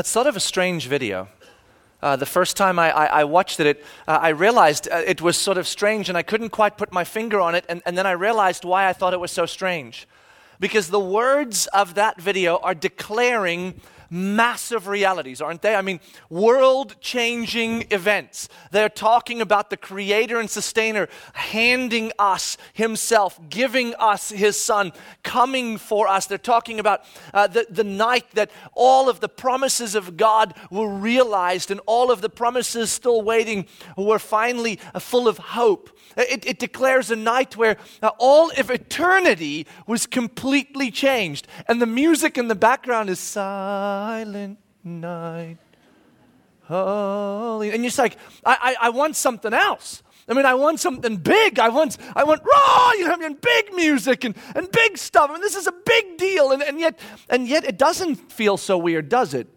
That's sort of a strange video. Uh, the first time I, I, I watched it, uh, I realized uh, it was sort of strange and I couldn't quite put my finger on it. And, and then I realized why I thought it was so strange. Because the words of that video are declaring massive realities, aren't they? I mean, world changing events. They're talking about the creator and sustainer handing us himself, giving us his son, coming for us. They're talking about uh, the, the night that all of the promises of God were realized and all of the promises still waiting were finally uh, full of hope. It, it, declares a night where uh, all of eternity was completely changed. And the music in the background is silent night. Holy. And you're just like, I, I, I want something else. I mean, I want something big. I want, I want raw, you know, I mean, big music and, and big stuff. I mean, this is a big deal. And, and, yet, and yet it doesn't feel so weird, does it?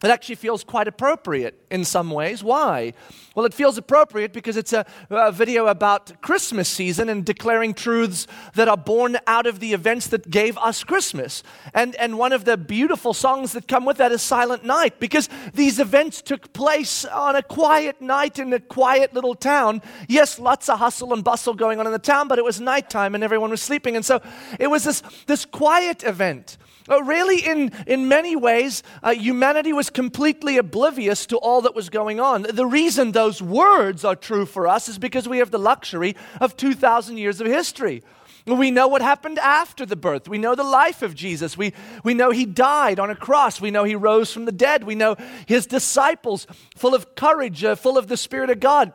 It actually feels quite appropriate in some ways. Why? Well, it feels appropriate because it's a, a, video about Christmas season and declaring truths that are born out of the events that gave us Christmas. And, and one of the beautiful songs that come with that is Silent Night because these events took place on a quiet night in a quiet little town. Yes, lots of hustle and bustle going on in the town, but it was nighttime and everyone was sleeping. And so it was this, this quiet event. Uh, really, in, in many ways, uh, humanity was completely oblivious to all that was going on. The reason those words are true for us is because we have the luxury of 2,000 years of history. We know what happened after the birth. We know the life of Jesus. We, we know he died on a cross. We know he rose from the dead. We know his disciples, full of courage, uh, full of the Spirit of God,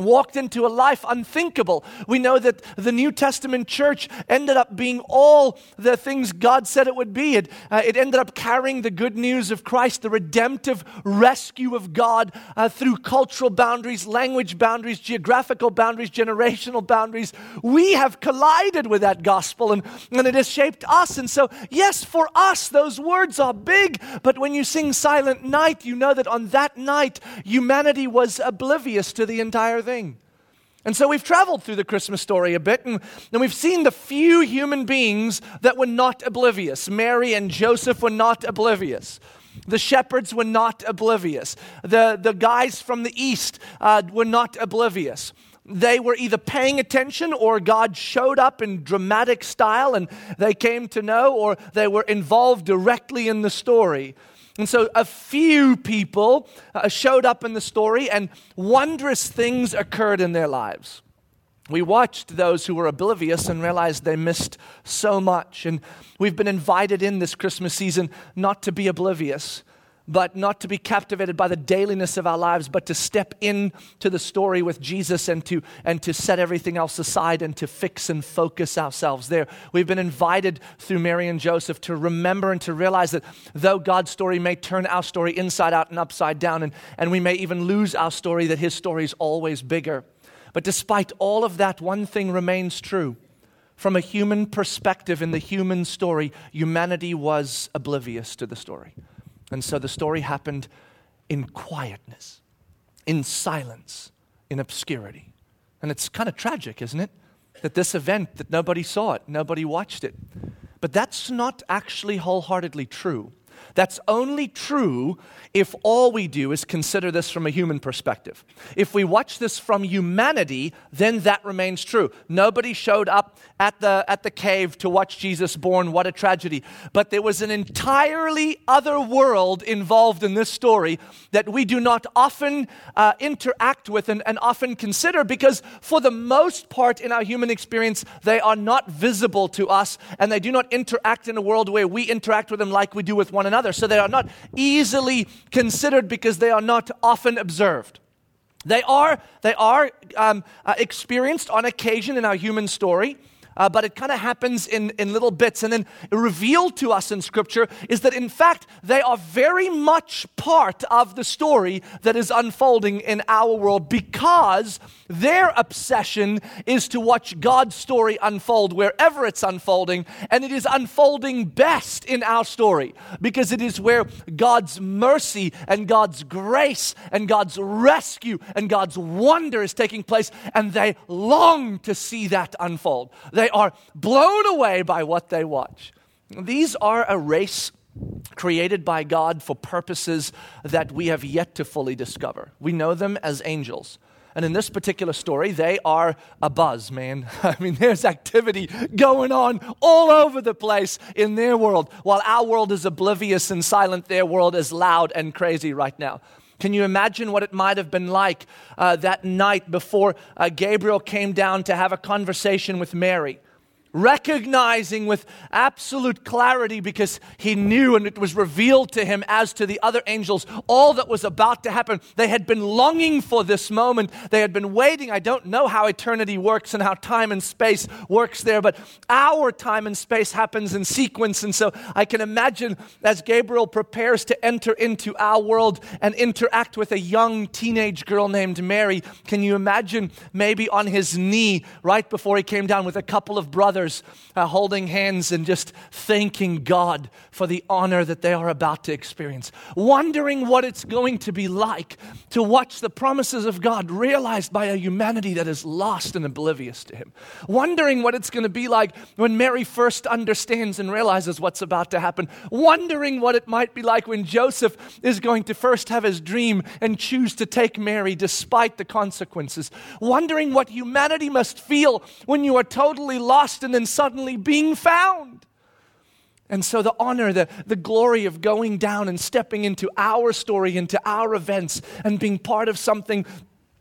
walked into a life unthinkable. We know that the New Testament church ended up being all the things God said it would be. It, uh, it ended up carrying the good news of Christ, the redemptive rescue of God uh, through cultural boundaries, language boundaries, geographical boundaries, generational boundaries. We have collided with that gospel and, and it has shaped us. And so, yes, for us, those words are big, but when you sing Silent Night, you know that on that night, humanity was oblivious to the entire entire thing. And so we've traveled through the Christmas story a bit, and, and we've seen the few human beings that were not oblivious. Mary and Joseph were not oblivious. The shepherds were not oblivious. The, the guys from the east uh, were not oblivious. They were either paying attention or God showed up in dramatic style and they came to know, or they were involved directly in the story. And so a few people uh, showed up in the story, and wondrous things occurred in their lives. We watched those who were oblivious and realized they missed so much. And we've been invited in this Christmas season not to be oblivious, but not to be captivated by the dailiness of our lives, but to step into the story with Jesus and to, and to set everything else aside and to fix and focus ourselves there. We've been invited through Mary and Joseph to remember and to realize that though God's story may turn our story inside out and upside down, and, and we may even lose our story, that His story is always bigger. But despite all of that, one thing remains true. From a human perspective in the human story, humanity was oblivious to the story. And so the story happened in quietness, in silence, in obscurity. And it's kind of tragic, isn't it? That this event, that nobody saw it, nobody watched it. But that's not actually wholeheartedly true. That's only true if all we do is consider this from a human perspective. If we watch this from humanity, then that remains true. Nobody showed up at the, at the cave to watch Jesus born. What a tragedy. But there was an entirely other world involved in this story that we do not often uh, interact with and, and often consider because, for the most part, in our human experience, they are not visible to us and they do not interact in a world where we interact with them like we do with one another. So they are not easily considered because they are not often observed. They are, they are um, uh, experienced on occasion in our human story uh, but it kind of happens in, in little bits. And then revealed to us in Scripture is that, in fact, they are very much part of the story that is unfolding in our world because their obsession is to watch God's story unfold wherever it's unfolding. And it is unfolding best in our story because it is where God's mercy and God's grace and God's rescue and God's wonder is taking place. And they long to see that unfold. They are blown away by what they watch. These are a race created by God for purposes that we have yet to fully discover. We know them as angels. And in this particular story, they are a buzz, man. I mean, there's activity going on all over the place in their world. While our world is oblivious and silent, their world is loud and crazy right now. Can you imagine what it might have been like uh, that night before uh, Gabriel came down to have a conversation with Mary? Recognizing with absolute clarity because he knew and it was revealed to him as to the other angels all that was about to happen. They had been longing for this moment. They had been waiting. I don't know how eternity works and how time and space works there, but our time and space happens in sequence. And so I can imagine as Gabriel prepares to enter into our world and interact with a young teenage girl named Mary, can you imagine maybe on his knee right before he came down with a couple of brothers? Others uh, holding hands and just thanking God for the honor that they are about to experience. Wondering what it's going to be like to watch the promises of God realized by a humanity that is lost and oblivious to Him. Wondering what it's going to be like when Mary first understands and realizes what's about to happen. Wondering what it might be like when Joseph is going to first have his dream and choose to take Mary despite the consequences. Wondering what humanity must feel when you are totally lost and then suddenly being found. And so, the honor, the, the glory of going down and stepping into our story, into our events, and being part of something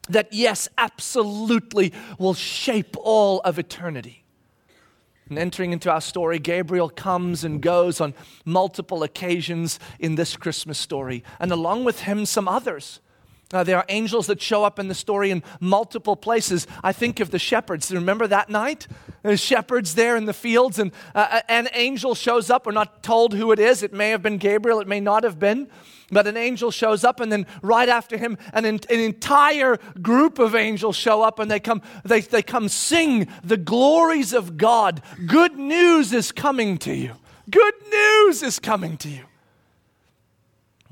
that, yes, absolutely will shape all of eternity. And entering into our story, Gabriel comes and goes on multiple occasions in this Christmas story, and along with him, some others. Uh, there are angels that show up in the story in multiple places. I think of the shepherds. Remember that night? There's shepherds there in the fields, and uh, an angel shows up. We're not told who it is. It may have been Gabriel, it may not have been. But an angel shows up, and then right after him, an, an entire group of angels show up, and they come, they, they come sing the glories of God. Good news is coming to you. Good news is coming to you.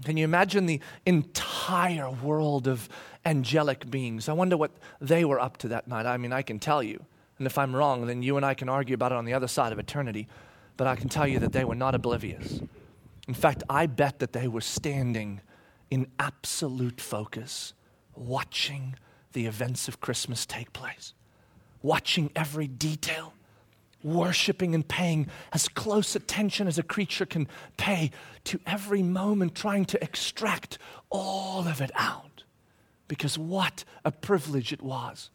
Can you imagine the entire world of angelic beings? I wonder what they were up to that night. I mean, I can tell you. And if I'm wrong, then you and I can argue about it on the other side of eternity. But I can tell you that they were not oblivious. In fact, I bet that they were standing in absolute focus, watching the events of Christmas take place, watching every detail, worshiping and paying as close attention as a creature can pay to every moment, trying to extract all of it out. Because what a privilege it was.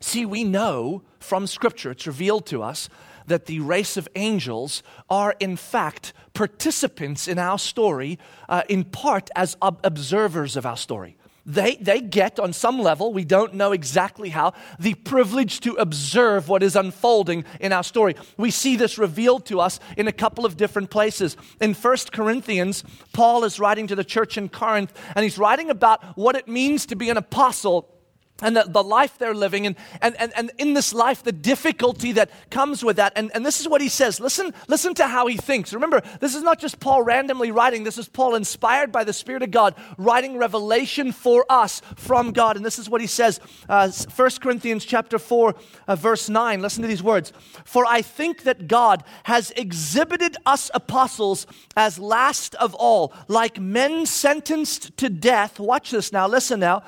See, we know from Scripture, it's revealed to us, that the race of angels are in fact participants in our story, uh, in part as ob- observers of our story they, they get, on some level, we don't know exactly how, the privilege to observe what is unfolding in our story. We see this revealed to us in a couple of different places. In 1 Corinthians, Paul is writing to the church in Corinth, and he's writing about what it means to be an apostle and the, the life they're living and, and, and, and in this life the difficulty that comes with that. And, and this is what he says. Listen listen to how he thinks. Remember this is not just paul randomly writing. This is paul inspired by the spirit of god writing revelation for us from god. And this is what he says uh, 1 corinthians chapter 4 uh, verse 9 listen to these words. For i think that god has exhibited us apostles as last of all like men sentenced to death. Watch this now. Listen now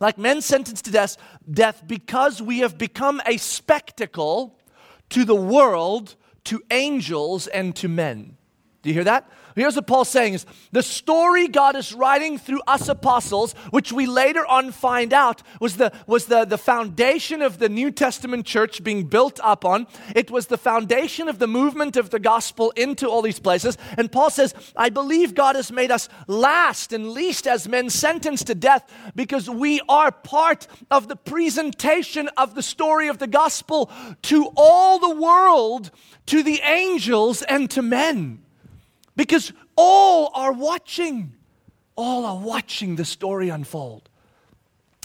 like men sentenced to death, death because we have become a spectacle to the world, to angels, and to men. Do you hear that? Here's what Paul's saying is the story God is writing through us apostles, which we later on find out was the, was the, the foundation of the New Testament church being built up on. It was the foundation of the movement of the gospel into all these places. And Paul says, I believe God has made us last and least as men sentenced to death because we are part of the presentation of the story of the gospel to all the world, to the angels, and to men. Because all are watching. All are watching the story unfold.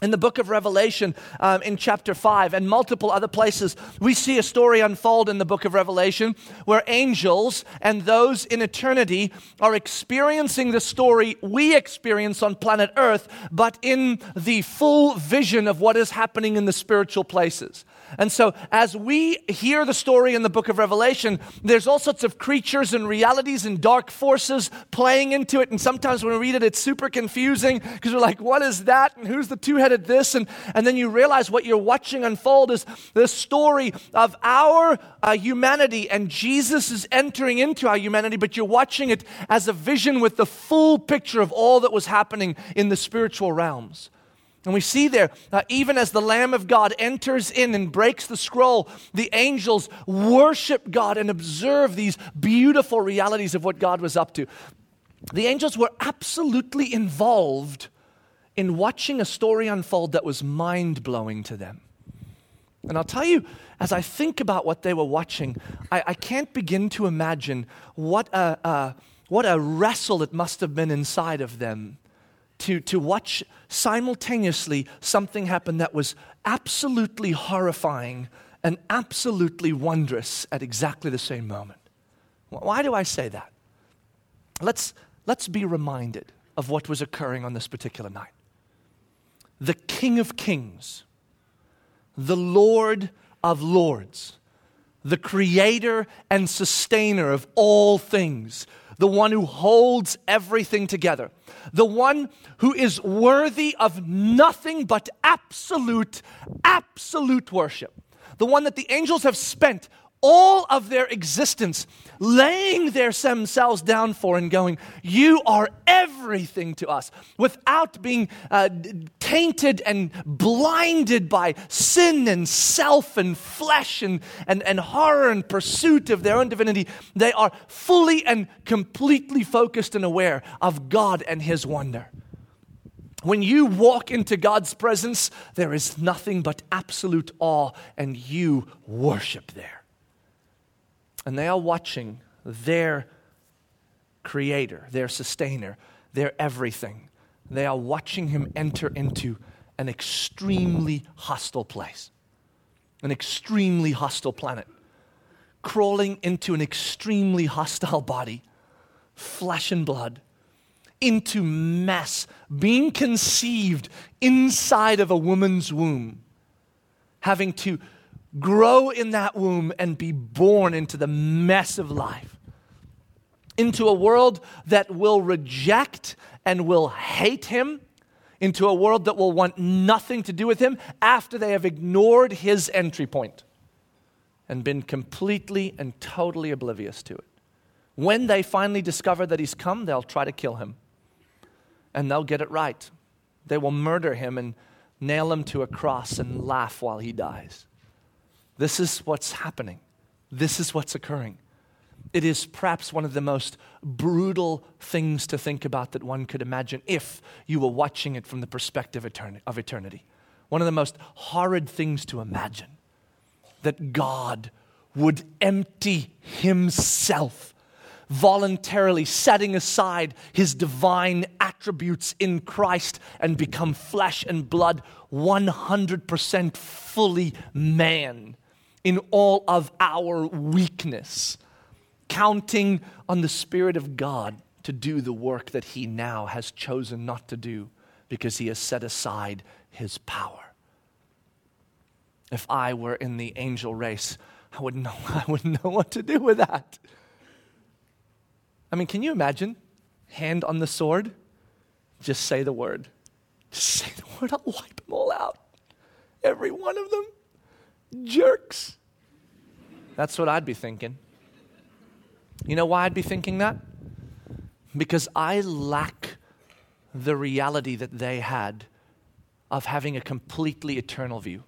In the book of Revelation, um, in chapter 5, and multiple other places, we see a story unfold in the book of Revelation where angels and those in eternity are experiencing the story we experience on planet Earth, but in the full vision of what is happening in the spiritual places. And so, as we hear the story in the book of Revelation, there's all sorts of creatures and realities and dark forces playing into it. And sometimes when we read it, it's super confusing because we're like, what is that? And who's the two headed this? And, and then you realize what you're watching unfold is the story of our uh, humanity, and Jesus is entering into our humanity, but you're watching it as a vision with the full picture of all that was happening in the spiritual realms. And we see there, uh, even as the Lamb of God enters in and breaks the scroll, the angels worship God and observe these beautiful realities of what God was up to. The angels were absolutely involved in watching a story unfold that was mind blowing to them. And I'll tell you, as I think about what they were watching, I, I can't begin to imagine what a, what a wrestle it must have been inside of them to, to watch simultaneously something happen that was absolutely horrifying and absolutely wondrous at exactly the same moment. Why do I say that? Let's, let's be reminded of what was occurring on this particular night. The King of Kings, the Lord of Lords, the creator and sustainer of all things, the one who holds everything together, the one who is worthy of nothing but absolute, absolute worship, the one that the angels have spent all of their existence laying their themselves down for and going, You are everything to us, without being uh, tainted and blinded by sin and self and flesh and, and, and horror and pursuit of their own divinity. They are fully and completely focused and aware of God and His wonder. When you walk into God's presence, there is nothing but absolute awe, and you worship there and they are watching their creator, their sustainer, their everything. They are watching him enter into an extremely hostile place, an extremely hostile planet, crawling into an extremely hostile body, flesh and blood, into mess, being conceived inside of a woman's womb, having to grow in that womb and be born into the mess of life, into a world that will reject and will hate him, into a world that will want nothing to do with him after they have ignored his entry point and been completely and totally oblivious to it. When they finally discover that he's come, they'll try to kill him. And they'll get it right. They will murder him and nail him to a cross and laugh while he dies. This is what's happening. This is what's occurring. It is perhaps one of the most brutal things to think about that one could imagine if you were watching it from the perspective of eternity. One of the most horrid things to imagine that God would empty himself voluntarily setting aside his divine attributes in Christ and become flesh and blood 100% fully man in all of our weakness, counting on the Spirit of God to do the work that He now has chosen not to do because He has set aside His power. If I were in the angel race, I wouldn't know, I wouldn't know what to do with that. I mean, can you imagine? Hand on the sword, just say the word. Just say the word, I'll wipe them all out. Every one of them jerks. That's what I'd be thinking. You know why I'd be thinking that? Because I lack the reality that they had of having a completely eternal view.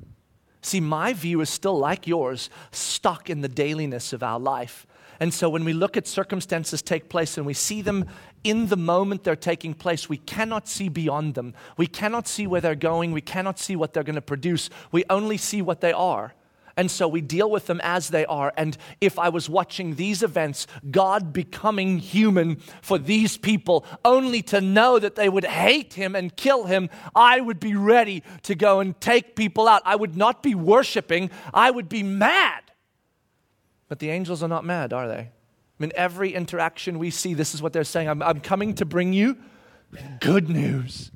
See, my view is still like yours, stuck in the dailiness of our life. And so when we look at circumstances take place and we see them in the moment they're taking place, we cannot see beyond them. We cannot see where they're going. We cannot see what they're going to produce. We only see what they are. And so we deal with them as they are. And if I was watching these events, God becoming human for these people, only to know that they would hate him and kill him, I would be ready to go and take people out. I would not be worshiping, I would be mad. But the angels are not mad, are they? I mean, every interaction we see, this is what they're saying I'm, I'm coming to bring you good news.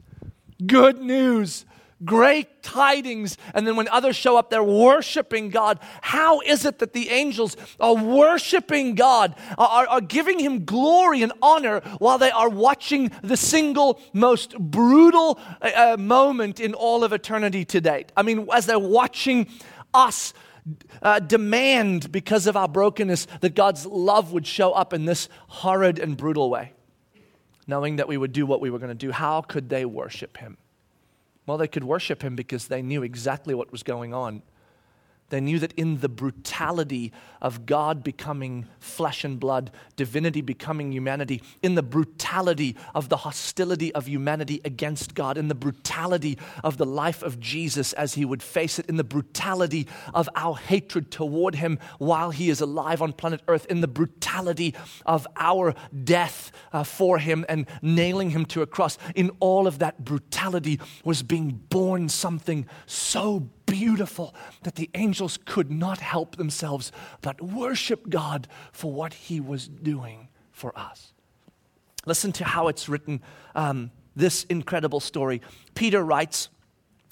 Good news great tidings. And then when others show up, they're worshiping God. How is it that the angels are worshiping God, are, are giving Him glory and honor while they are watching the single most brutal uh, uh, moment in all of eternity to date? I mean, as they're watching us. Uh, demand because of our brokenness that God's love would show up in this horrid and brutal way, knowing that we would do what we were going to do. How could they worship Him? Well, they could worship him because they knew exactly what was going on. They knew that in the brutality of God becoming flesh and blood, divinity becoming humanity, in the brutality of the hostility of humanity against God, in the brutality of the life of Jesus as he would face it, in the brutality of our hatred toward him while he is alive on planet Earth, in the brutality of our death uh, for him and nailing him to a cross, in all of that brutality was being born something so beautiful that the angels could not help themselves but worship God for what he was doing for us. Listen to how it's written, um, this incredible story. Peter writes,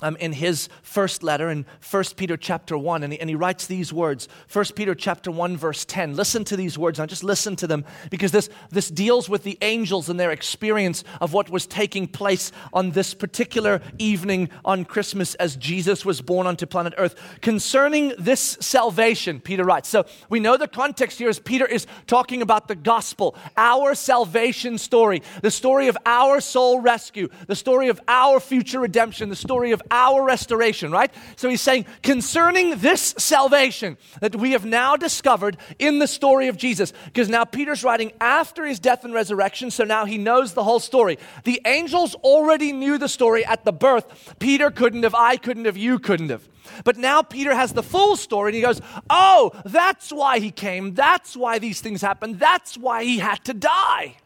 um, in his first letter in 1 Peter chapter 1, and he, and he writes these words 1 Peter chapter 1, verse 10. Listen to these words. Now just listen to them because this, this deals with the angels and their experience of what was taking place on this particular evening on Christmas as Jesus was born onto planet Earth. Concerning this salvation, Peter writes. So we know the context here is Peter is talking about the gospel, our salvation story, the story of our soul rescue, the story of our future redemption, the story of our restoration, right? So he's saying, concerning this salvation that we have now discovered in the story of Jesus, because now Peter's writing after his death and resurrection, so now he knows the whole story. The angels already knew the story at the birth. Peter couldn't have, I couldn't have, you couldn't have. But now Peter has the full story and he goes, Oh, that's why he came. That's why these things happened. That's why he had to die.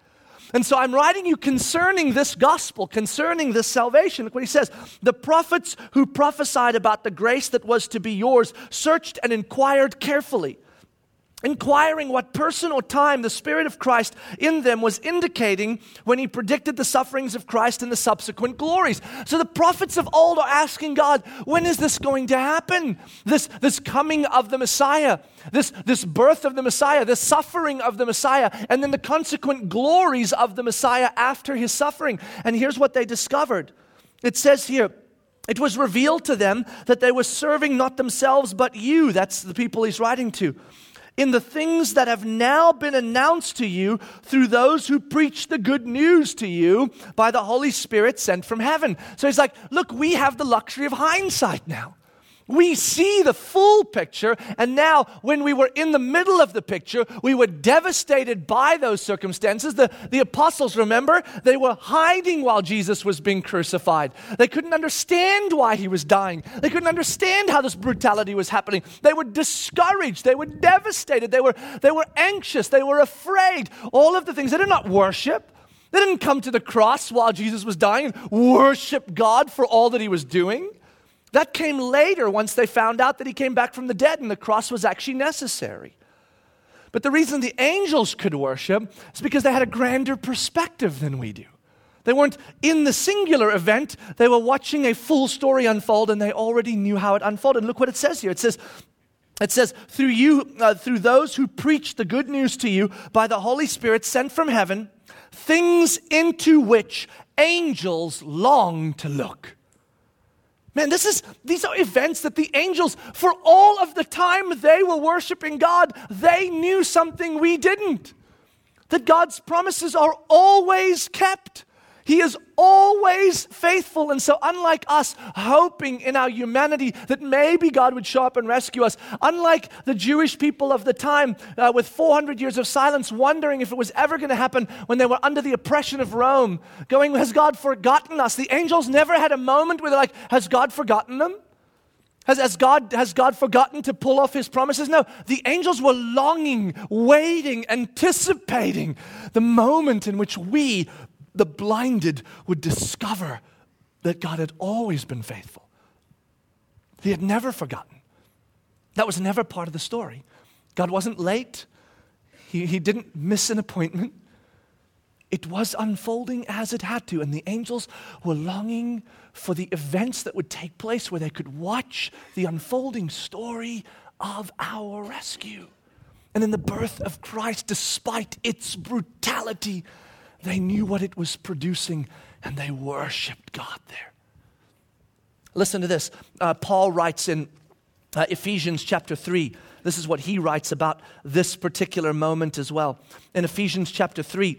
And so I'm writing you concerning this gospel, concerning this salvation. Look what he says. The prophets who prophesied about the grace that was to be yours searched and inquired carefully inquiring what person or time the Spirit of Christ in them was indicating when he predicted the sufferings of Christ and the subsequent glories. So the prophets of old are asking God, when is this going to happen? This, this coming of the Messiah, this, this birth of the Messiah, the suffering of the Messiah, and then the consequent glories of the Messiah after his suffering. And here's what they discovered it says here, it was revealed to them that they were serving not themselves but you. That's the people he's writing to in the things that have now been announced to you through those who preach the good news to you by the Holy Spirit sent from heaven. So he's like, look, we have the luxury of hindsight now. We see the full picture, and now when we were in the middle of the picture, we were devastated by those circumstances. The, the apostles, remember, they were hiding while Jesus was being crucified. They couldn't understand why he was dying, they couldn't understand how this brutality was happening. They were discouraged, they were devastated, they were, they were anxious, they were afraid. All of the things. They did not worship. They didn't come to the cross while Jesus was dying and worship God for all that he was doing. That came later once they found out that he came back from the dead and the cross was actually necessary. But the reason the angels could worship is because they had a grander perspective than we do. They weren't in the singular event, they were watching a full story unfold and they already knew how it unfolded. And look what it says here. It says, it says, through you, uh, through those who preach the good news to you by the Holy Spirit sent from heaven, things into which angels long to look. Man, this is these are events that the angels, for all of the time they were worshiping God, they knew something we didn't. That God's promises are always kept. He is always faithful. And so, unlike us hoping in our humanity that maybe God would show up and rescue us, unlike the Jewish people of the time uh, with 400 years of silence, wondering if it was ever going to happen when they were under the oppression of Rome, going, Has God forgotten us? The angels never had a moment where they're like, Has God forgotten them? Has, has, God, has God forgotten to pull off his promises? No. The angels were longing, waiting, anticipating the moment in which we, the blinded, would discover that God had always been faithful. He had never forgotten. That was never part of the story. God wasn't late, He, he didn't miss an appointment. It was unfolding as it had to, and the angels were longing for the events that would take place where they could watch the unfolding story of our rescue. And in the birth of Christ, despite its brutality, they knew what it was producing and they worshiped God there. Listen to this. Uh, Paul writes in uh, Ephesians chapter 3. This is what he writes about this particular moment as well. In Ephesians chapter 3,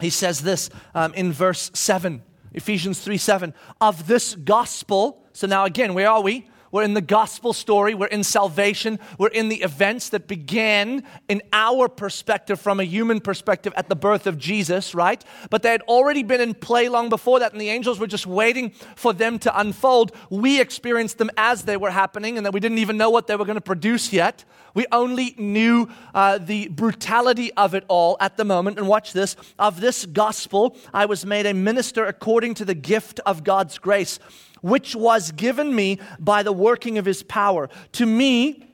he says this um, in verse 7, Ephesians 3 7, of this gospel. So now again, where are we? We're in the gospel story. We're in salvation. We're in the events that began in our perspective, from a human perspective, at the birth of Jesus, right? But they had already been in play long before that, and the angels were just waiting for them to unfold. We experienced them as they were happening, and that we didn't even know what they were going to produce yet. We only knew uh, the brutality of it all at the moment. And watch this of this gospel, I was made a minister according to the gift of God's grace which was given me by the working of his power. To me,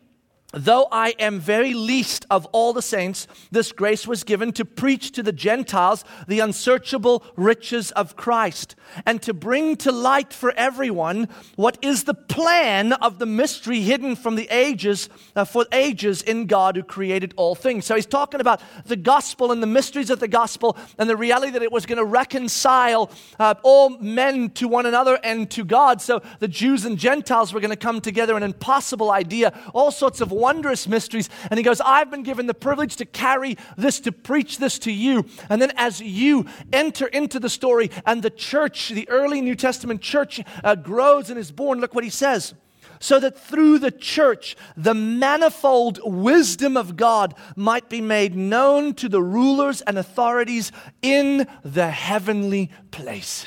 Though I am very least of all the saints, this grace was given to preach to the Gentiles the unsearchable riches of Christ, and to bring to light for everyone what is the plan of the mystery hidden from the ages, uh, for ages in God who created all things. So he's talking about the gospel and the mysteries of the gospel and the reality that it was going to reconcile uh, all men to one another and to God. So the Jews and Gentiles were going to come together, an impossible idea, all sorts of wondrous mysteries. And he goes, I've been given the privilege to carry this, to preach this to you. And then as you enter into the story and the church, the early New Testament church, uh, grows and is born, look what he says so that through the church the manifold wisdom of God might be made known to the rulers and authorities in the heavenly places.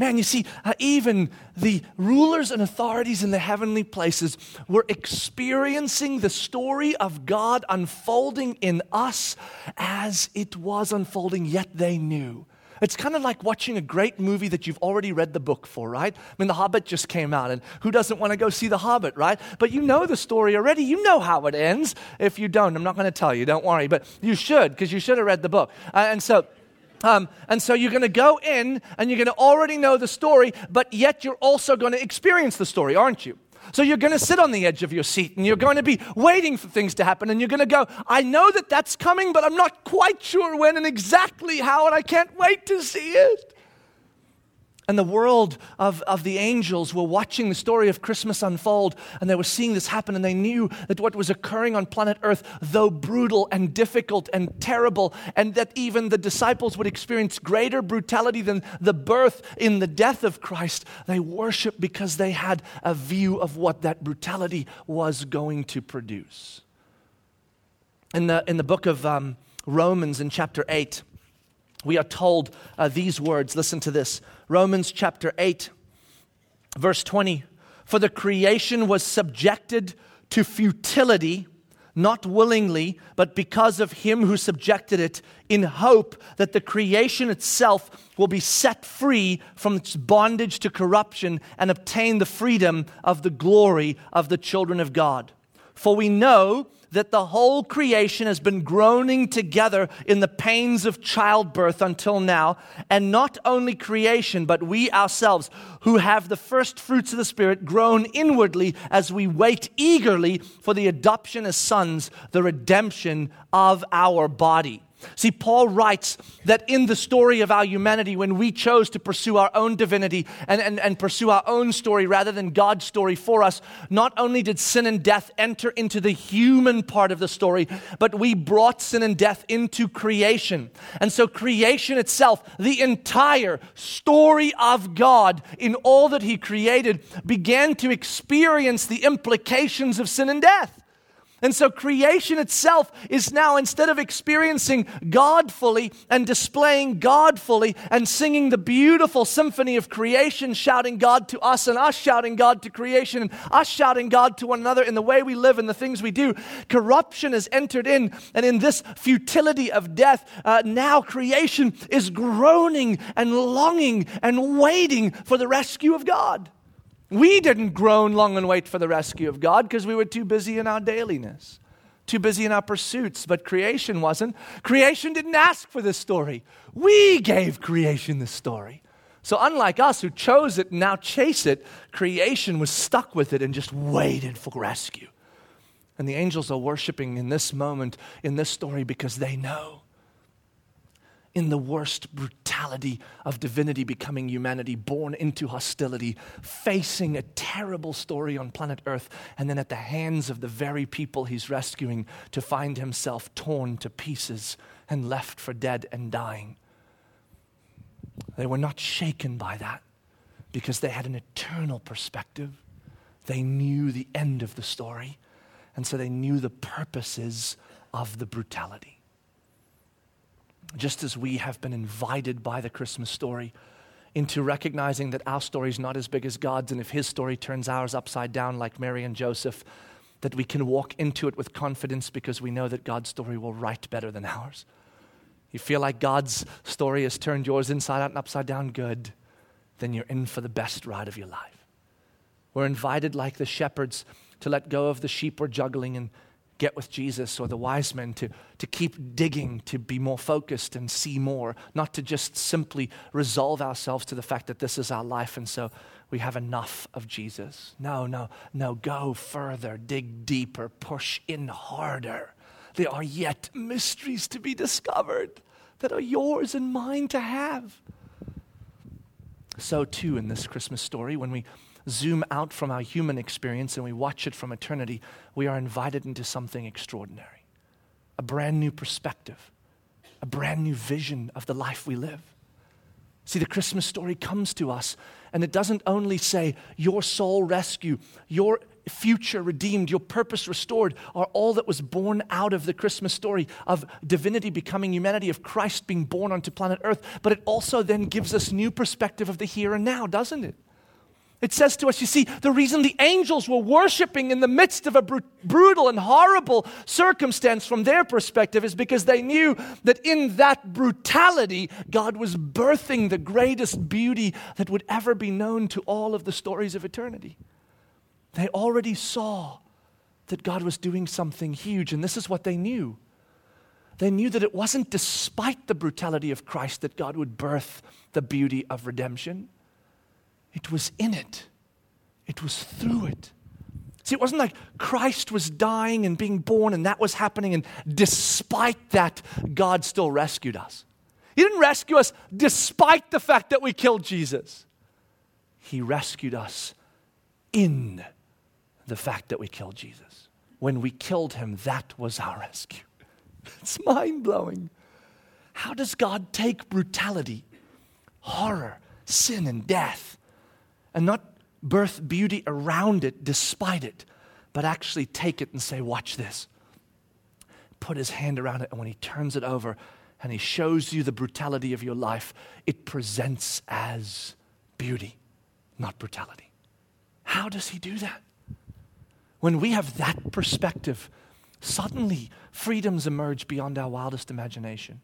Man, you see, uh, even the rulers and authorities in the heavenly places were experiencing the story of God unfolding in us as it was unfolding, yet they knew. It's kind of like watching a great movie that you've already read the book for, right? I mean, The Hobbit just came out, and who doesn't want to go see The Hobbit, right? But you know the story already. You know how it ends. If you don't, I'm not going to tell you, don't worry. But you should, because you should have read the book. Uh, and so, um, and so you're going to go in and you're going to already know the story, but yet you're also going to experience the story, aren't you? So you're going to sit on the edge of your seat and you're going to be waiting for things to happen and you're going to go, I know that that's coming, but I'm not quite sure when and exactly how, and I can't wait to see it and the world of, of the angels were watching the story of Christmas unfold, and they were seeing this happen, and they knew that what was occurring on planet Earth, though brutal and difficult and terrible, and that even the disciples would experience greater brutality than the birth in the death of Christ, they worshiped because they had a view of what that brutality was going to produce. In the, in the book of um, Romans, in chapter 8, we are told uh, these words. Listen to this Romans chapter 8, verse 20. For the creation was subjected to futility, not willingly, but because of him who subjected it, in hope that the creation itself will be set free from its bondage to corruption and obtain the freedom of the glory of the children of God. For we know that the whole creation has been groaning together in the pains of childbirth until now. And not only creation, but we ourselves, who have the first fruits of the Spirit, groan inwardly as we wait eagerly for the adoption as sons, the redemption of our body. See, Paul writes that in the story of our humanity, when we chose to pursue our own divinity and, and, and pursue our own story rather than God's story for us, not only did sin and death enter into the human part of the story, but we brought sin and death into creation. And so, creation itself, the entire story of God in all that He created, began to experience the implications of sin and death. And so creation itself is now, instead of experiencing God fully and displaying God fully and singing the beautiful symphony of creation, shouting God to us and us shouting God to creation and us shouting God to one another in the way we live and the things we do, corruption has entered in. And in this futility of death, uh, now creation is groaning and longing and waiting for the rescue of God. We didn't groan long and wait for the rescue of God because we were too busy in our dailiness, too busy in our pursuits, but creation wasn't. Creation didn't ask for this story. We gave creation this story. So, unlike us who chose it and now chase it, creation was stuck with it and just waited for rescue. And the angels are worshiping in this moment, in this story, because they know in the worst brutality of divinity becoming humanity, born into hostility, facing a terrible story on planet Earth, and then at the hands of the very people he's rescuing to find himself torn to pieces and left for dead and dying. They were not shaken by that because they had an eternal perspective. They knew the end of the story, and so they knew the purposes of the brutality just as we have been invited by the Christmas story into recognizing that our story is not as big as God's, and if His story turns ours upside down, like Mary and Joseph, that we can walk into it with confidence because we know that God's story will write better than ours. You feel like God's story has turned yours inside out and upside down, good, then you're in for the best ride of your life. We're invited, like the shepherds, to let go of the sheep we're juggling and get with Jesus or the wise men to, to keep digging, to be more focused and see more, not to just simply resolve ourselves to the fact that this is our life and so we have enough of Jesus. No, no, no, go further, dig deeper, push in harder. There are yet mysteries to be discovered that are yours and mine to have. So, too, in this Christmas story, when we zoom out from our human experience and we watch it from eternity, we are invited into something extraordinary a brand new perspective, a brand new vision of the life we live. See, the Christmas story comes to us, and it doesn't only say, Your soul rescue, your future redeemed, your purpose restored, are all that was born out of the Christmas story of divinity becoming humanity, of Christ being born onto planet Earth. But it also then gives us new perspective of the here and now, doesn't it? It says to us, you see, the reason the angels were worshiping in the midst of a br- brutal and horrible circumstance from their perspective is because they knew that in that brutality, God was birthing the greatest beauty that would ever be known to all of the stories of eternity. They already saw that God was doing something huge, and this is what they knew. They knew that it wasn't despite the brutality of Christ that God would birth the beauty of redemption. It was in it, it was through it. See, it wasn't like Christ was dying and being born and that was happening, and despite that, God still rescued us. He didn't rescue us despite the fact that we killed Jesus. He rescued us in the fact that we killed Jesus. When we killed him, that was our rescue. It's mind blowing. How does God take brutality, horror, sin, and death and not birth beauty around it despite it, but actually take it and say, Watch this. Put his hand around it, and when he turns it over and he shows you the brutality of your life, it presents as beauty, not brutality. How does he do that? When we have that perspective, suddenly freedoms emerge beyond our wildest imagination.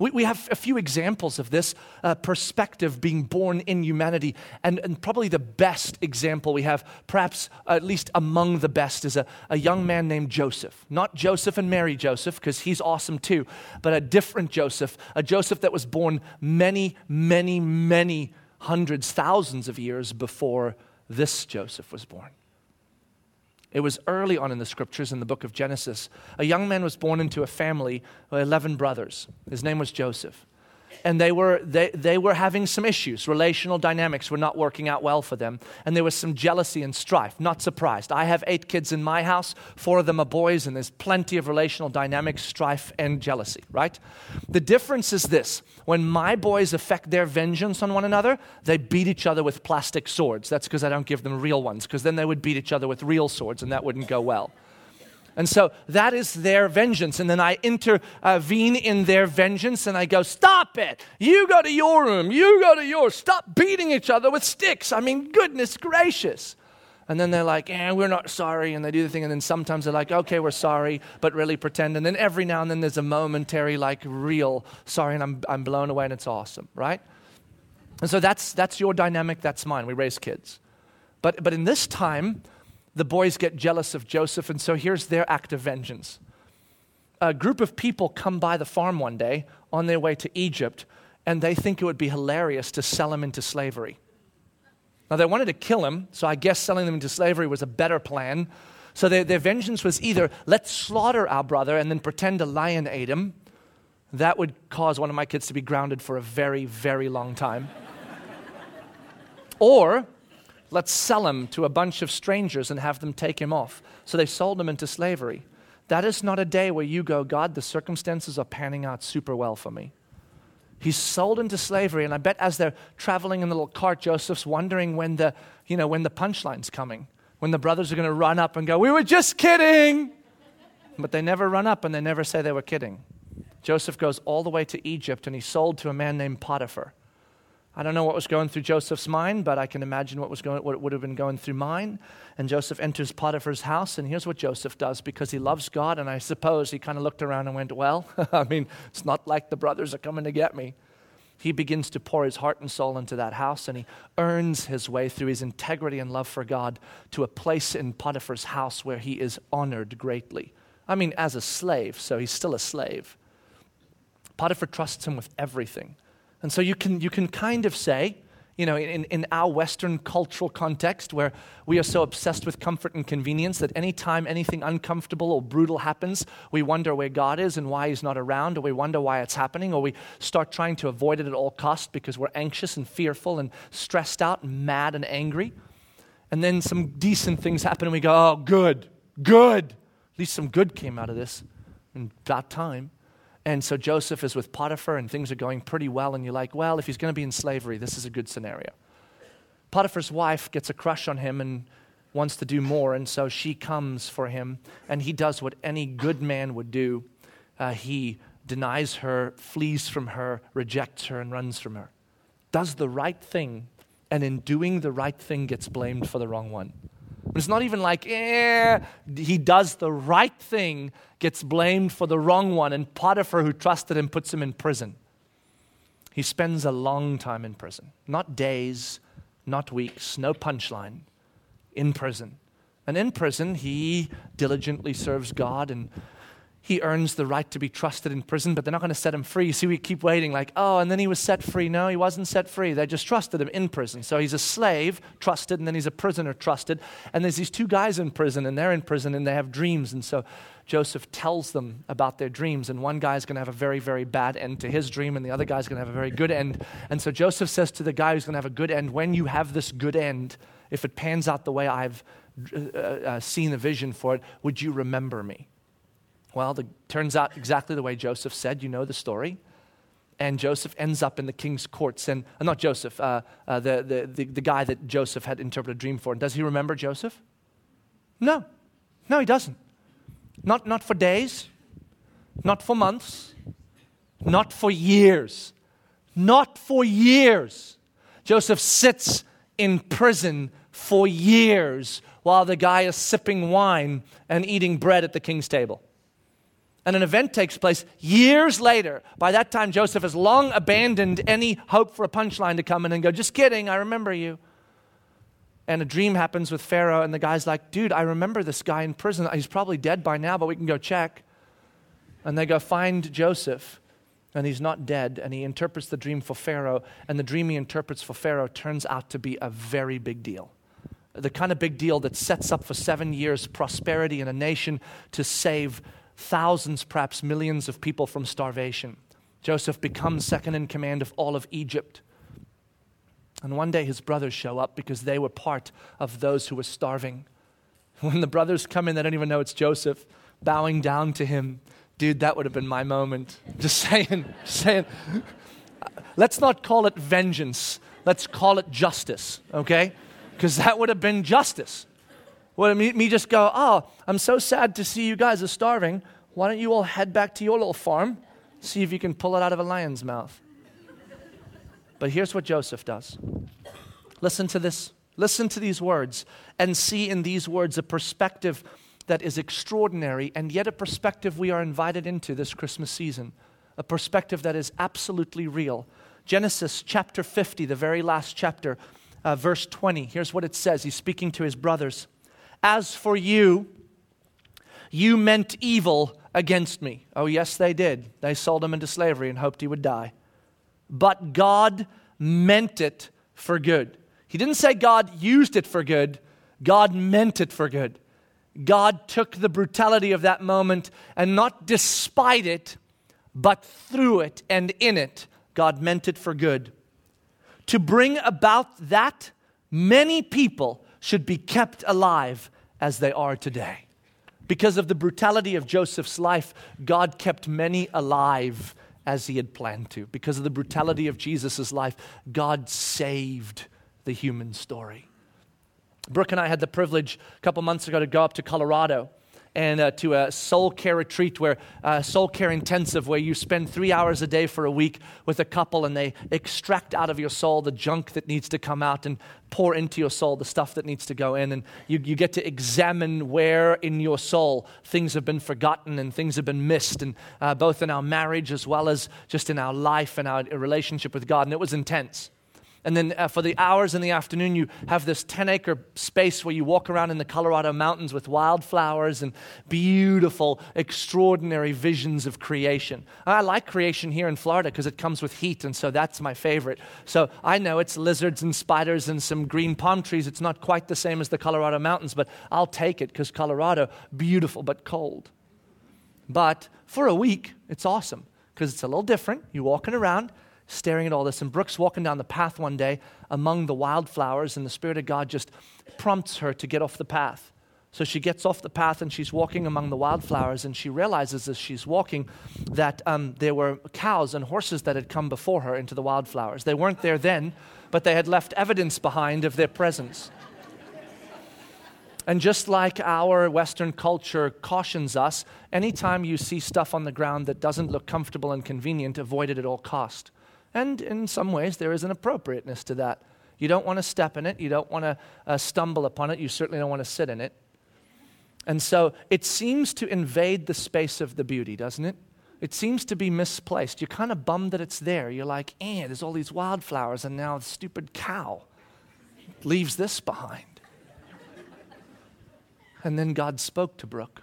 We, we have a few examples of this uh, perspective being born in humanity. And, and probably the best example we have, perhaps at least among the best, is a, a young man named Joseph. Not Joseph and Mary Joseph, because he's awesome too, but a different Joseph, a Joseph that was born many, many, many hundreds, thousands of years before this Joseph was born. It was early on in the scriptures in the book of Genesis. A young man was born into a family of 11 brothers. His name was Joseph and they were, they, they were having some issues. Relational dynamics were not working out well for them, and there was some jealousy and strife. Not surprised. I have eight kids in my house, four of them are boys, and there's plenty of relational dynamics, strife, and jealousy, right? The difference is this when my boys affect their vengeance on one another, they beat each other with plastic swords. That's because I don't give them real ones, because then they would beat each other with real swords, and that wouldn't go well. And so that is their vengeance. And then I intervene in their vengeance and I go, Stop it! You go to your room. You go to yours. Stop beating each other with sticks. I mean, goodness gracious. And then they're like, eh, we're not sorry. And they do the thing. And then sometimes they're like, okay, we're sorry, but really pretend. And then every now and then there's a momentary, like, real sorry, and I'm, I'm blown away and it's awesome, right? And so that's, that's your dynamic, that's mine. We raise kids. But, but in this time, the boys get jealous of Joseph. And so here's their act of vengeance. A group of people come by the farm one day on their way to Egypt, and they think it would be hilarious to sell him into slavery. Now, they wanted to kill him, so I guess selling them into slavery was a better plan. So their, their vengeance was either let's slaughter our brother and then pretend a lion ate him. That would cause one of my kids to be grounded for a very, very long time. or let's sell him to a bunch of strangers and have them take him off. So they sold him into slavery. That is not a day where you go, God, the circumstances are panning out super well for me. He's sold into slavery, and I bet as they're traveling in the little cart, Joseph's wondering when the, you know, when the punchline's coming, when the brothers are going to run up and go, "We were just kidding," but they never run up and they never say they were kidding. Joseph goes all the way to Egypt, and he's sold to a man named Potiphar. I don't know what was going through Joseph's mind, but I can imagine what, was going, what would have been going through mine. And Joseph enters Potiphar's house, and here's what Joseph does because he loves God. And I suppose he kind of looked around and went, Well, I mean, it's not like the brothers are coming to get me. He begins to pour his heart and soul into that house, and he earns his way through his integrity and love for God to a place in Potiphar's house where he is honored greatly. I mean, as a slave, so he's still a slave. Potiphar trusts him with everything. And so you can, you can kind of say, you know, in, in our Western cultural context where we are so obsessed with comfort and convenience that anytime anything uncomfortable or brutal happens, we wonder where God is and why He's not around, or we wonder why it's happening, or we start trying to avoid it at all costs because we're anxious and fearful and stressed out and mad and angry. And then some decent things happen and we go, oh, good, good. At least some good came out of this in that time. And so Joseph is with Potiphar, and things are going pretty well. And you're like, well, if he's going to be in slavery, this is a good scenario. Potiphar's wife gets a crush on him and wants to do more. And so she comes for him, and he does what any good man would do uh, he denies her, flees from her, rejects her, and runs from her. Does the right thing, and in doing the right thing, gets blamed for the wrong one. It's not even like, eh, he does the right thing, gets blamed for the wrong one, and Potiphar, who trusted him, puts him in prison. He spends a long time in prison. Not days, not weeks, no punchline. In prison. And in prison, he diligently serves God and he earns the right to be trusted in prison, but they're not going to set him free. See, we keep waiting, like, oh, and then he was set free. No, he wasn't set free. They just trusted him in prison. So he's a slave, trusted, and then he's a prisoner, trusted. And there's these two guys in prison, and they're in prison, and they have dreams. And so Joseph tells them about their dreams, and one guy's going to have a very, very bad end to his dream, and the other guy's going to have a very good end. And so Joseph says to the guy who's going to have a good end, when you have this good end, if it pans out the way I've uh, uh, seen the vision for it, would you remember me? Well, it turns out exactly the way Joseph said. You know the story. And Joseph ends up in the king's courts. And uh, not Joseph, uh, uh, the, the, the, the guy that Joseph had interpreted a dream for. And does he remember Joseph? No. No, he doesn't. Not, not for days, not for months, not for years. Not for years. Joseph sits in prison for years while the guy is sipping wine and eating bread at the king's table and an event takes place years later. By that time, Joseph has long abandoned any hope for a punchline to come in and go, Just kidding, I remember you. And a dream happens with Pharaoh, and the guy's like, Dude, I remember this guy in prison. He's probably dead by now, but we can go check. And they go find Joseph, and he's not dead, and he interprets the dream for Pharaoh, and the dream he interprets for Pharaoh turns out to be a very big deal the kind of big deal that sets up for seven years prosperity in a nation to save thousands, perhaps millions of people from starvation. Joseph becomes second in command of all of Egypt. And one day his brothers show up because they were part of those who were starving. When the brothers come in, they don't even know it's Joseph, bowing down to him. Dude, that would have been my moment. Just saying, just saying. Let's not call it vengeance. Let's call it justice, okay? Because that would have been justice. Well, me, me just go, oh, I'm so sad to see you guys are starving. Why don't you all head back to your little farm, see if you can pull it out of a lion's mouth? But here's what Joseph does. Listen to this. Listen to these words and see in these words a perspective that is extraordinary and yet a perspective we are invited into this Christmas season. A perspective that is absolutely real. Genesis chapter 50, the very last chapter, uh, verse 20. Here's what it says. He's speaking to his brothers. As for you, you meant evil against me. Oh, yes, they did. They sold him into slavery and hoped he would die. But God meant it for good. He didn't say God used it for good, God meant it for good. God took the brutality of that moment and not despite it, but through it and in it, God meant it for good. To bring about that, many people should be kept alive as they are today. Because of the brutality of Joseph's life, God kept many alive as he had planned to. Because of the brutality of Jesus' life, God saved the human story. Brooke and I had the privilege a couple months ago to go up to Colorado and uh, to a soul care retreat where uh, soul care intensive where you spend three hours a day for a week with a couple and they extract out of your soul the junk that needs to come out and pour into your soul the stuff that needs to go in. And you, you get to examine where in your soul things have been forgotten and things have been missed and uh, both in our marriage as well as just in our life and our relationship with god. And it was intense and then uh, for the hours in the afternoon, you have this 10 acre space where you walk around in the Colorado mountains with wildflowers and beautiful, extraordinary visions of creation. I like creation here in Florida because it comes with heat, and so that's my favorite. So I know it's lizards and spiders and some green palm trees. It's not quite the same as the Colorado mountains, but I'll take it because Colorado, beautiful but cold. But for a week, it's awesome because it's a little different. You're walking around staring at all this. And Brooke's walking down the path one day among the wildflowers, and the Spirit of God just prompts her to get off the path. So she gets off the path and she's walking among the wildflowers, and she realizes as she's walking that um, there were cows and horses that had come before her into the wildflowers. They weren't there then, but they had left evidence behind of their presence. And just like our Western culture cautions us, anytime you see stuff on the ground that doesn't look comfortable and convenient, avoid it at all cost. And in some ways, there is an appropriateness to that. You don't want to step in it, you don't want to uh, stumble upon it, you certainly don't want to sit in it. And so it seems to invade the space of the beauty, doesn't it? It seems to be misplaced. You're kind of bummed that it's there. You're like, eh, there's all these wildflowers, and now the stupid cow leaves this behind. And then God spoke to Brooke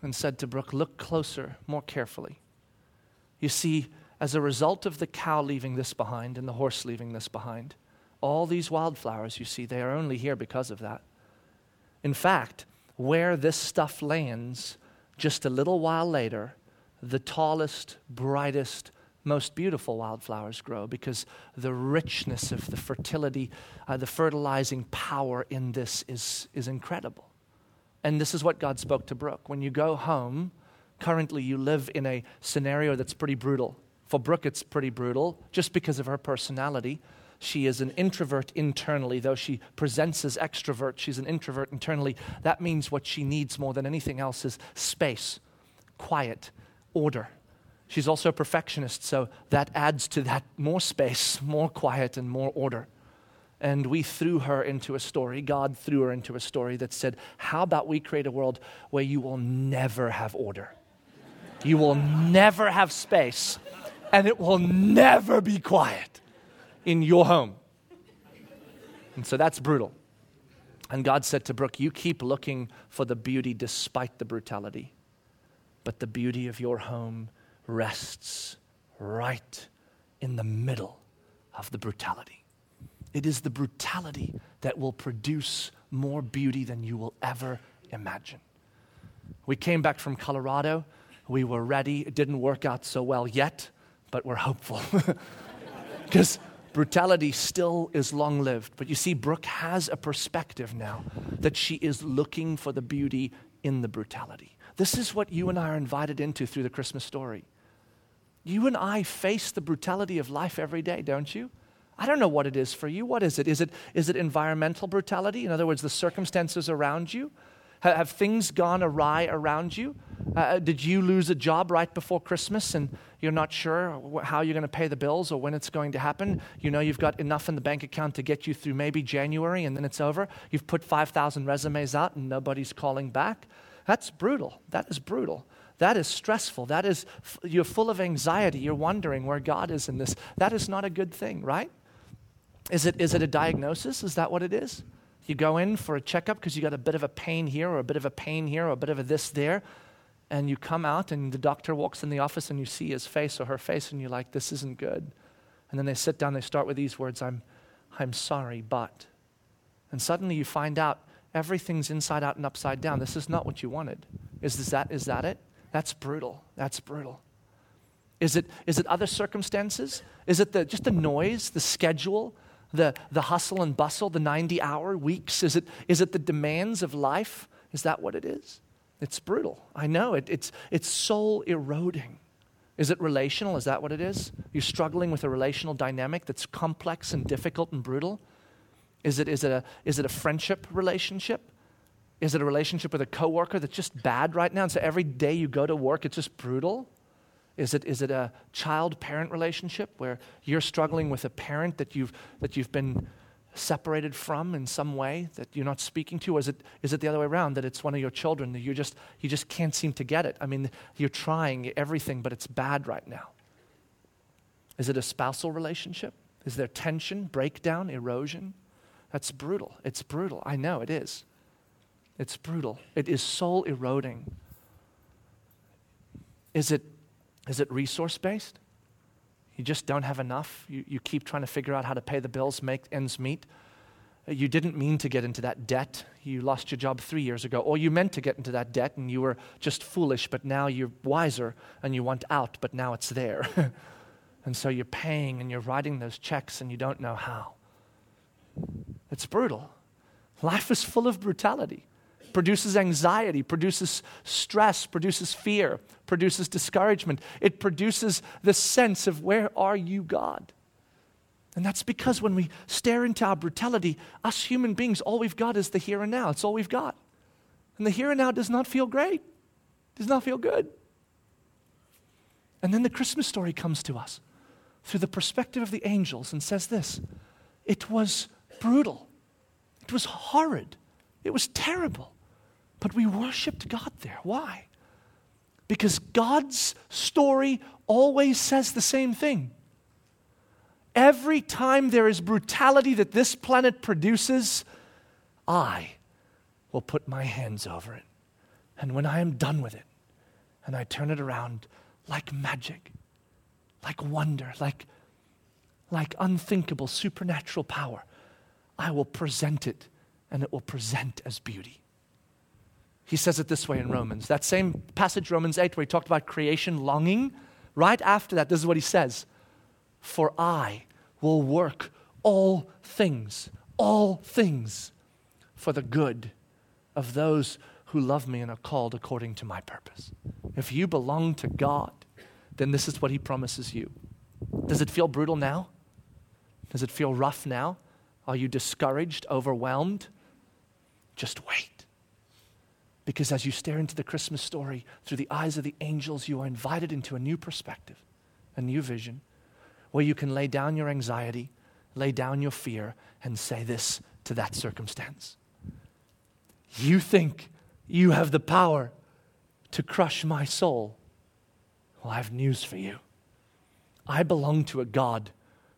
and said to Brooke, Look closer, more carefully. You see, as a result of the cow leaving this behind and the horse leaving this behind. All these wildflowers, you see, they are only here because of that. In fact, where this stuff lands, just a little while later, the tallest, brightest, most beautiful wildflowers grow because the richness of the fertility, uh, the fertilizing power in this is, is incredible. And this is what God spoke to Brooke. When you go home, currently you live in a scenario that's pretty brutal. For Brooke, it's pretty brutal just because of her personality. She is an introvert internally, though she presents as extrovert. She's an introvert internally. That means what she needs more than anything else is space, quiet, order. She's also a perfectionist, so that adds to that more space, more quiet, and more order. And we threw her into a story. God threw her into a story that said, How about we create a world where you will never have order? You will never have space and it will never be quiet in your home. And so that's brutal. And God said to Brooke, You keep looking for the beauty despite the brutality, but the beauty of your home rests right in the middle of the brutality. It is the brutality that will produce more beauty than you will ever imagine. We came back from Colorado. We were ready. It didn't work out so well yet but we're hopeful. Because brutality still is long lived. But you see, Brooke has a perspective now that she is looking for the beauty in the brutality. This is what you and I are invited into through the Christmas story. You and I face the brutality of life every day, don't you? I don't know what it is for you. What is it? Is it, is it environmental brutality? In other words, the circumstances around you? Have, have things gone awry around you? Uh, uh, did you lose a job right before Christmas and you're not sure how you're going to pay the bills or when it's going to happen? You know you've got enough in the bank account to get you through maybe January and then it's over. You've put 5,000 resumes out and nobody's calling back. That's brutal. That is brutal. That is stressful. That is, you're full of anxiety. You're wondering where God is in this. That is not a good thing, right? Is it, is it a diagnosis? Is that what it is? You go in for a checkup because you got a bit of a pain here or a bit of a pain here or a bit of a this there. And you come out and the doctor walks in the office and you see his face or her face and you're like, this isn't good. And then they sit down, they start with these words, I'm, I'm sorry, but. And suddenly you find out everything's inside out and upside down. This is not what you wanted. Is, is, that, is that it? That's brutal. That's brutal. Is it, is it other circumstances? Is it the, just the noise, the schedule, the, the hustle and bustle, the 90 hour weeks? Is it, is it the demands of life? Is that what it is? It's brutal. I know it, it's, it's soul eroding. Is it relational? Is that what it is? You're struggling with a relational dynamic that's complex and difficult and brutal? Is it, is it, a, is it a friendship relationship? Is it a relationship with a coworker that's just bad right now? And so every day you go to work, it's just brutal? Is it, is it a child parent relationship where you're struggling with a parent that you've, that you've been separated from in some way that you're not speaking to? Or is it, is it the other way around that it's one of your children that you just, you just can't seem to get it? I mean, you're trying everything, but it's bad right now. Is it a spousal relationship? Is there tension, breakdown, erosion? That's brutal. It's brutal. I know it is. It's brutal. It is soul eroding. Is it is it resource based? You just don't have enough. You, you keep trying to figure out how to pay the bills, make ends meet. You didn't mean to get into that debt. You lost your job three years ago. Or you meant to get into that debt and you were just foolish, but now you're wiser and you want out, but now it's there. and so you're paying and you're writing those checks and you don't know how. It's brutal. Life is full of brutality produces anxiety, produces stress, produces fear, produces discouragement. It produces the sense of where are you, God? And that's because when we stare into our brutality, us human beings, all we've got is the here and now. It's all we've got. And the here and now does not feel great, does not feel good. And then the Christmas story comes to us through the perspective of the angels and says this it was brutal, it was horrid, it was terrible. But we worshiped God there. Why? Because God's story always says the same thing. Every time there is brutality that this planet produces, I will put my hands over it. And when I am done with it, and I turn it around like magic, like wonder, like, like unthinkable supernatural power, I will present it, and it will present as beauty. He says it this way in Romans. That same passage, Romans 8, where he talked about creation longing, right after that, this is what he says For I will work all things, all things for the good of those who love me and are called according to my purpose. If you belong to God, then this is what he promises you. Does it feel brutal now? Does it feel rough now? Are you discouraged, overwhelmed? Just wait. Because as you stare into the Christmas story through the eyes of the angels, you are invited into a new perspective, a new vision, where you can lay down your anxiety, lay down your fear, and say this to that circumstance. You think you have the power to crush my soul. Well, I have news for you. I belong to a God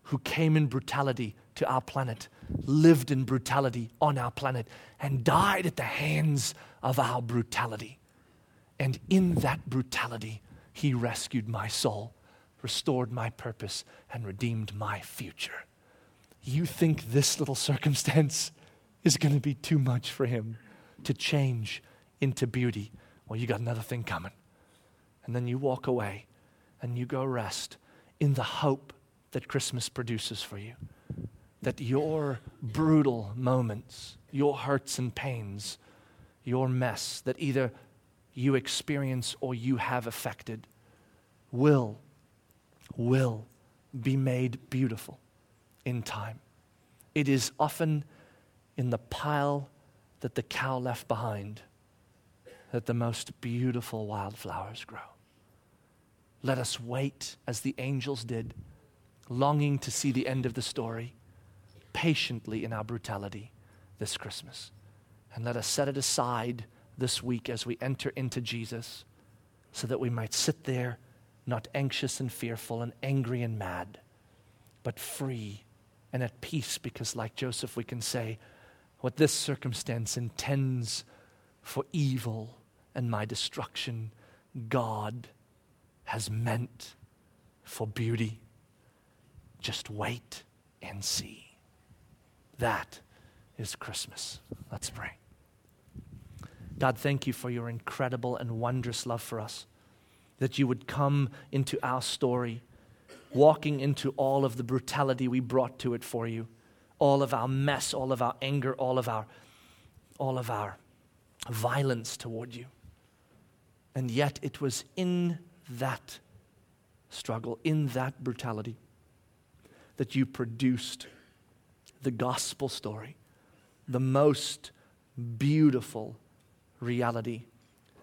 who came in brutality to our planet, lived in brutality on our planet, and died at the hands of our brutality. And in that brutality, he rescued my soul, restored my purpose, and redeemed my future. You think this little circumstance is going to be too much for him to change into beauty? Well, you got another thing coming. And then you walk away and you go rest in the hope that Christmas produces for you. That your brutal moments, your hurts and pains, your mess that either you experience or you have affected will, will be made beautiful in time. It is often in the pile that the cow left behind that the most beautiful wildflowers grow. Let us wait as the angels did, longing to see the end of the story, patiently in our brutality this Christmas. And let us set it aside this week as we enter into Jesus so that we might sit there not anxious and fearful and angry and mad, but free and at peace because, like Joseph, we can say, what this circumstance intends for evil and my destruction, God has meant for beauty. Just wait and see. That is Christmas. Let's pray. God, thank you for your incredible and wondrous love for us that you would come into our story, walking into all of the brutality we brought to it for you, all of our mess, all of our anger, all of our, all of our violence toward you. And yet it was in that struggle, in that brutality, that you produced the gospel story, the most beautiful reality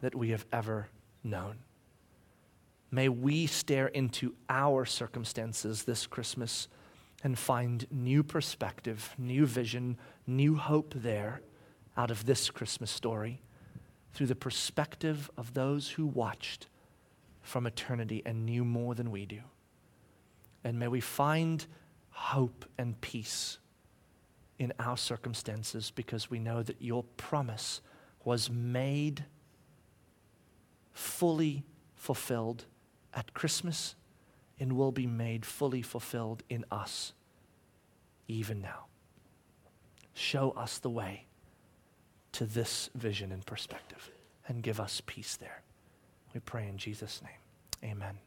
that we have ever known. May we stare into our circumstances this Christmas and find new perspective, new vision, new hope there out of this Christmas story through the perspective of those who watched from eternity and knew more than we do. And may we find hope and peace in our circumstances because we know that your promise was made fully fulfilled at Christmas and will be made fully fulfilled in us even now. Show us the way to this vision and perspective and give us peace there. We pray in Jesus' name. Amen.